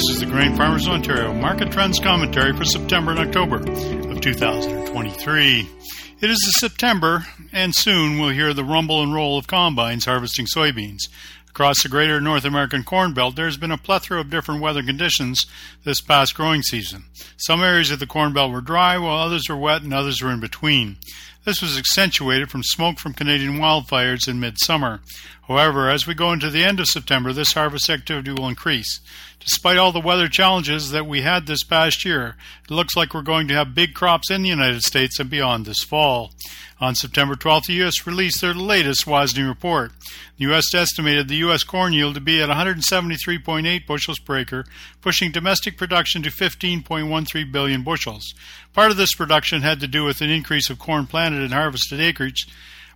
This is the Grain Farmers of Ontario Market Trends Commentary for September and October of 2023. It is September, and soon we'll hear the rumble and roll of combines harvesting soybeans. Across the greater North American Corn Belt, there has been a plethora of different weather conditions this past growing season. Some areas of the Corn Belt were dry, while others were wet and others were in between. This was accentuated from smoke from Canadian wildfires in midsummer. However, as we go into the end of September, this harvest activity will increase. Despite all the weather challenges that we had this past year, it looks like we're going to have big crops in the United States and beyond this fall. On September 12th, the U.S. released their latest WASDE report. The U.S. estimated the U.S. corn yield to be at 173.8 bushels per acre, pushing domestic production to 15.13 billion bushels. Part of this production had to do with an increase of corn planted and harvested acreage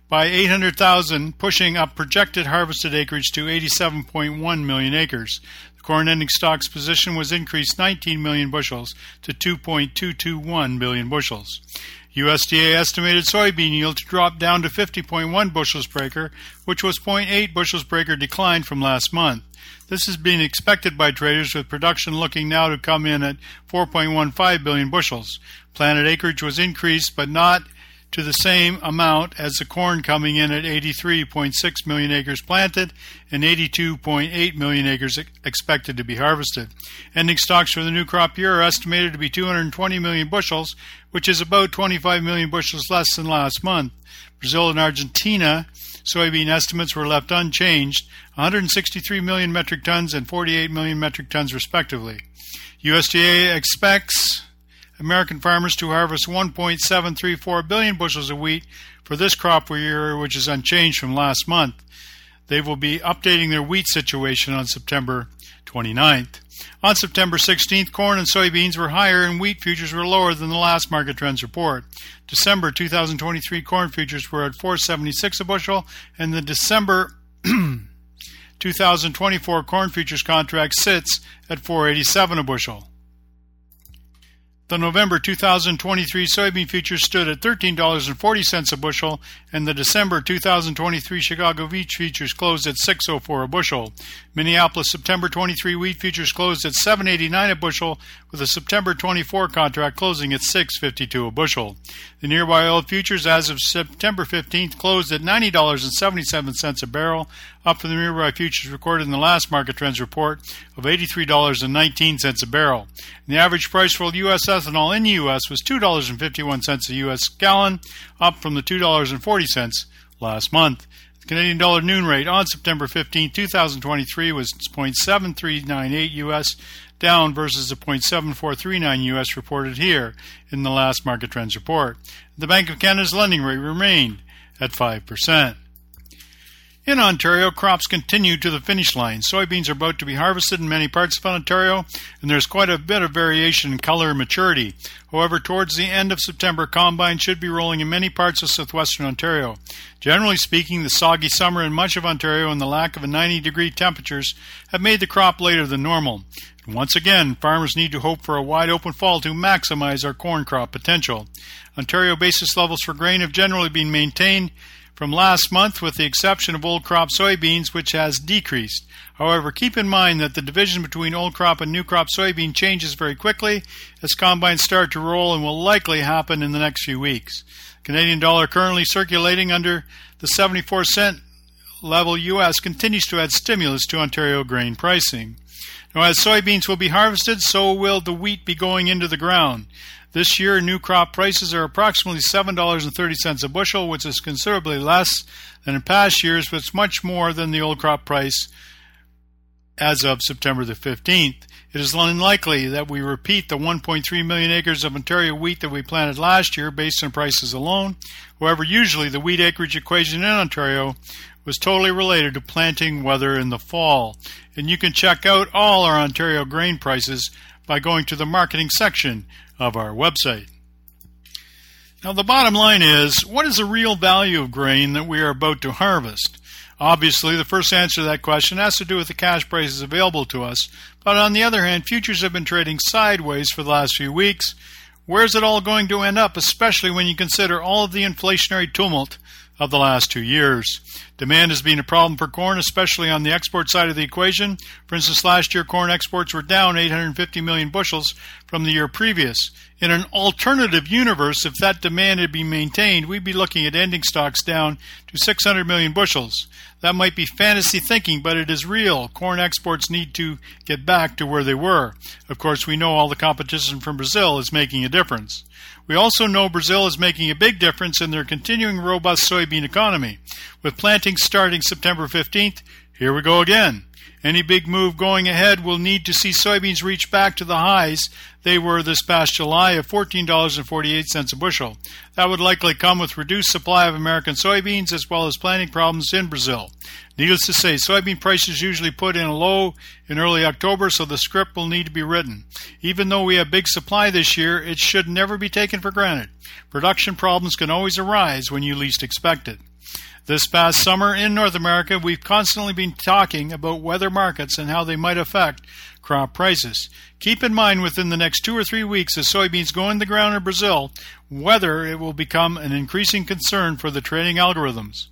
by 800,000, pushing up projected harvested acreage to 87.1 million acres. The corn ending stocks position was increased 19 million bushels to 2.221 billion bushels. USDA estimated soybean yield to drop down to 50.1 bushels per acre, which was 0.8 bushels per acre decline from last month. This is being expected by traders with production looking now to come in at 4.15 billion bushels. Planted acreage was increased but not to the same amount as the corn coming in at 83.6 million acres planted and 82.8 million acres expected to be harvested. Ending stocks for the new crop year are estimated to be 220 million bushels, which is about 25 million bushels less than last month. Brazil and Argentina soybean estimates were left unchanged 163 million metric tons and 48 million metric tons, respectively. USDA expects American farmers to harvest 1.734 billion bushels of wheat for this crop year, which is unchanged from last month. They will be updating their wheat situation on September 29th. On September 16th, corn and soybeans were higher and wheat futures were lower than the last market trends report. December 2023 corn futures were at 476 a bushel and the December 2024 corn futures contract sits at 487 a bushel. The November 2023 soybean futures stood at $13.40 a bushel, and the December 2023 Chicago wheat futures closed at 6.04 a bushel. Minneapolis September 23 wheat futures closed at 7.89 a bushel, with the September 24 contract closing at 6.52 a bushel. The nearby oil futures as of September 15th closed at $90.77 a barrel, up from the nearby futures recorded in the last market trends report of $83.19 a barrel. And the average price for U.S ethanol in the U.S. was $2.51 a U.S. gallon, up from the $2.40 last month. The Canadian dollar noon rate on September 15, 2023 was 0.7398 U.S., down versus the 0.7439 U.S. reported here in the last market trends report. The Bank of Canada's lending rate remained at 5%. In Ontario, crops continue to the finish line. Soybeans are about to be harvested in many parts of Ontario, and there's quite a bit of variation in color and maturity. However, towards the end of September, combine should be rolling in many parts of southwestern Ontario. Generally speaking, the soggy summer in much of Ontario and the lack of 90 degree temperatures have made the crop later than normal. Once again, farmers need to hope for a wide open fall to maximize our corn crop potential. Ontario basis levels for grain have generally been maintained from last month, with the exception of old crop soybeans, which has decreased. However, keep in mind that the division between old crop and new crop soybean changes very quickly as combines start to roll and will likely happen in the next few weeks. Canadian dollar currently circulating under the 74 cent level US continues to add stimulus to Ontario grain pricing. Now, as soybeans will be harvested, so will the wheat be going into the ground. This year, new crop prices are approximately $7.30 a bushel, which is considerably less than in past years, but it's much more than the old crop price as of September the 15th. It is unlikely that we repeat the 1.3 million acres of Ontario wheat that we planted last year based on prices alone. However, usually the wheat acreage equation in Ontario was totally related to planting weather in the fall. And you can check out all our Ontario grain prices by going to the marketing section of our website. Now, the bottom line is what is the real value of grain that we are about to harvest? Obviously, the first answer to that question has to do with the cash prices available to us, but on the other hand, futures have been trading sideways for the last few weeks. Where's it all going to end up, especially when you consider all of the inflationary tumult of the last two years? Demand has been a problem for corn, especially on the export side of the equation. For instance, last year corn exports were down 850 million bushels from the year previous. In an alternative universe, if that demand had been maintained, we'd be looking at ending stocks down to 600 million bushels. That might be fantasy thinking, but it is real. Corn exports need to get back to where they were. Of course, we know all the competition from Brazil is making a difference. We also know Brazil is making a big difference in their continuing robust soybean economy. With planting starting September 15th, here we go again. Any big move going ahead will need to see soybeans reach back to the highs they were this past July of $14.48 a bushel. That would likely come with reduced supply of American soybeans as well as planting problems in Brazil. Needless to say, soybean prices usually put in a low in early October, so the script will need to be written. Even though we have big supply this year, it should never be taken for granted. Production problems can always arise when you least expect it. This past summer in North America, we've constantly been talking about weather markets and how they might affect crop prices. Keep in mind within the next two or three weeks as soybeans go in the ground in Brazil, weather it will become an increasing concern for the trading algorithms.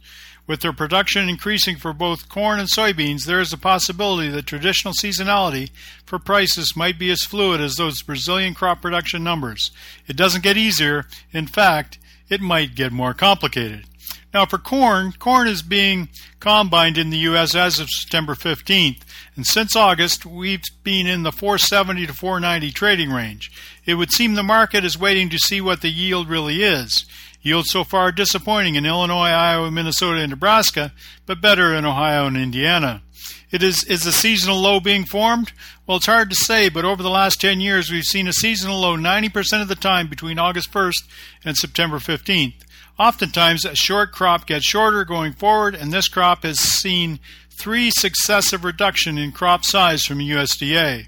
With their production increasing for both corn and soybeans, there is a possibility that traditional seasonality for prices might be as fluid as those Brazilian crop production numbers. It doesn't get easier. In fact, it might get more complicated. Now, for corn, corn is being combined in the U.S. as of September 15th, and since August, we've been in the 470 to 490 trading range. It would seem the market is waiting to see what the yield really is. Yield so far disappointing in Illinois, Iowa, Minnesota, and Nebraska, but better in Ohio and Indiana. It is is a seasonal low being formed? Well, it's hard to say, but over the last 10 years, we've seen a seasonal low 90% of the time between August 1st and September 15th. Oftentimes, a short crop gets shorter going forward, and this crop has seen three successive reduction in crop size from USDA.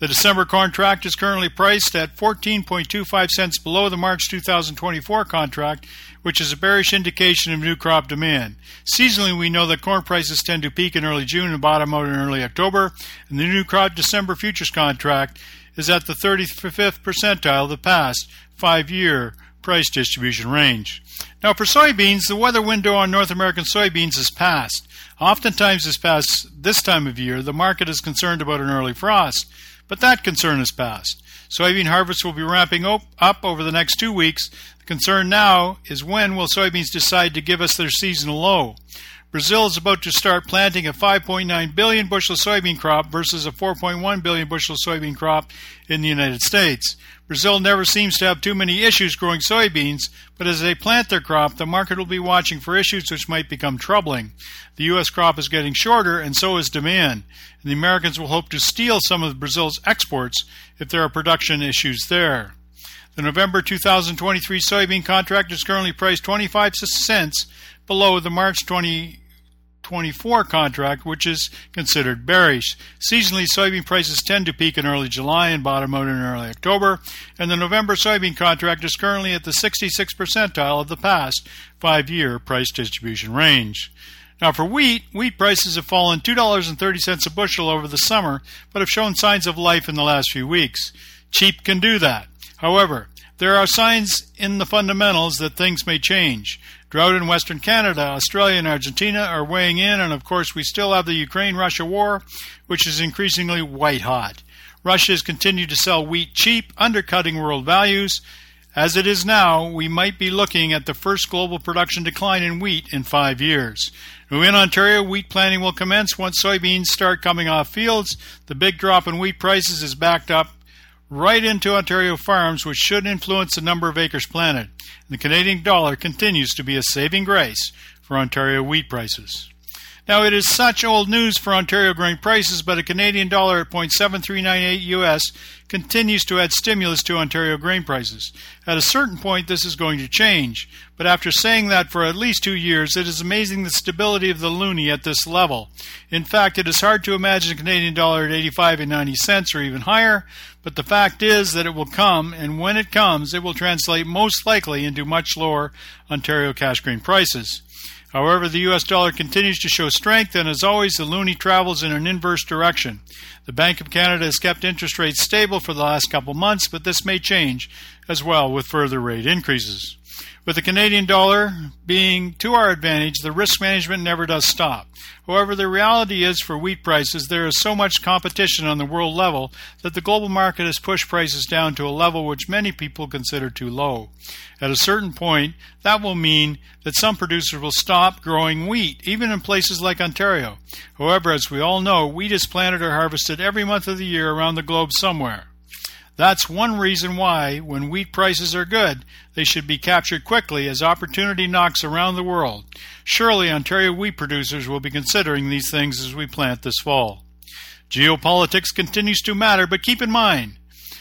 The December contract is currently priced at 14.25 cents below the March 2024 contract, which is a bearish indication of new crop demand. Seasonally, we know that corn prices tend to peak in early June and bottom out in early October, and the new crop December futures contract is at the 35th percentile of the past five year price distribution range. Now, for soybeans, the weather window on North American soybeans is past. Oftentimes, this past this time of year, the market is concerned about an early frost, but that concern is past. Soybean harvest will be ramping up over the next two weeks. The concern now is when will soybeans decide to give us their seasonal low? Brazil is about to start planting a 5.9 billion bushel soybean crop versus a 4.1 billion bushel soybean crop in the United States. Brazil never seems to have too many issues growing soybeans, but as they plant their crop, the market will be watching for issues which might become troubling. The U.S. crop is getting shorter, and so is demand. And the Americans will hope to steal some of Brazil's exports if there are production issues there. The November 2023 soybean contract is currently priced 25 cents below the March 20 24 contract, which is considered bearish. Seasonally, soybean prices tend to peak in early July and bottom out in early October, and the November soybean contract is currently at the 66th percentile of the past five year price distribution range. Now, for wheat, wheat prices have fallen $2.30 a bushel over the summer, but have shown signs of life in the last few weeks. Cheap can do that. However, there are signs in the fundamentals that things may change. Drought in Western Canada, Australia, and Argentina are weighing in, and of course, we still have the Ukraine Russia war, which is increasingly white hot. Russia has continued to sell wheat cheap, undercutting world values. As it is now, we might be looking at the first global production decline in wheat in five years. In Ontario, wheat planting will commence once soybeans start coming off fields. The big drop in wheat prices is backed up right into Ontario farms, which should influence the number of acres planted. The Canadian dollar continues to be a saving grace for Ontario wheat prices. Now, it is such old news for Ontario grain prices, but a Canadian dollar at 0.7398 US continues to add stimulus to Ontario grain prices. At a certain point, this is going to change, but after saying that for at least two years, it is amazing the stability of the loonie at this level. In fact, it is hard to imagine a Canadian dollar at 85 and 90 cents or even higher, but the fact is that it will come, and when it comes, it will translate most likely into much lower Ontario cash grain prices. However, the US dollar continues to show strength, and as always, the loonie travels in an inverse direction. The Bank of Canada has kept interest rates stable for the last couple months, but this may change as well with further rate increases. With the Canadian dollar being to our advantage, the risk management never does stop. However, the reality is for wheat prices, there is so much competition on the world level that the global market has pushed prices down to a level which many people consider too low. At a certain point, that will mean that some producers will stop growing wheat, even in places like Ontario. However, as we all know, wheat is planted or harvested every month of the year around the globe somewhere. That's one reason why, when wheat prices are good, they should be captured quickly as opportunity knocks around the world. Surely Ontario wheat producers will be considering these things as we plant this fall. Geopolitics continues to matter, but keep in mind,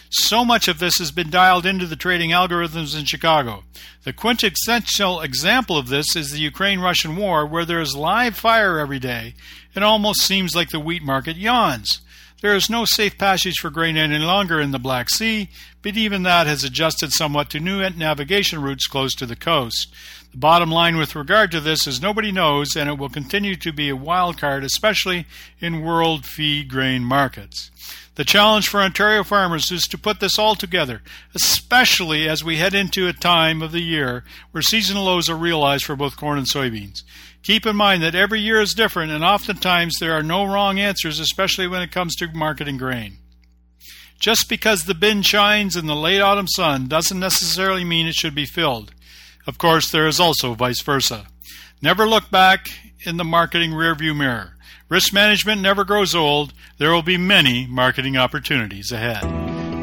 so much of this has been dialed into the trading algorithms in Chicago. The quintessential example of this is the Ukraine Russian war, where there is live fire every day. It almost seems like the wheat market yawns. There is no safe passage for grain any longer in the Black Sea, but even that has adjusted somewhat to new navigation routes close to the coast. The bottom line with regard to this is nobody knows, and it will continue to be a wild card, especially in world feed grain markets. The challenge for Ontario farmers is to put this all together, especially as we head into a time of the year where seasonal lows are realized for both corn and soybeans. Keep in mind that every year is different, and oftentimes there are no wrong answers, especially when it comes to marketing grain. Just because the bin shines in the late autumn sun doesn't necessarily mean it should be filled. Of course, there is also vice versa. Never look back in the marketing rearview mirror. Risk management never grows old. There will be many marketing opportunities ahead.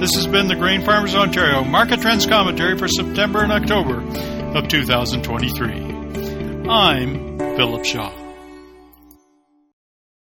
This has been the Grain Farmers Ontario Market Trends Commentary for September and October of 2023. I'm Philip Shaw.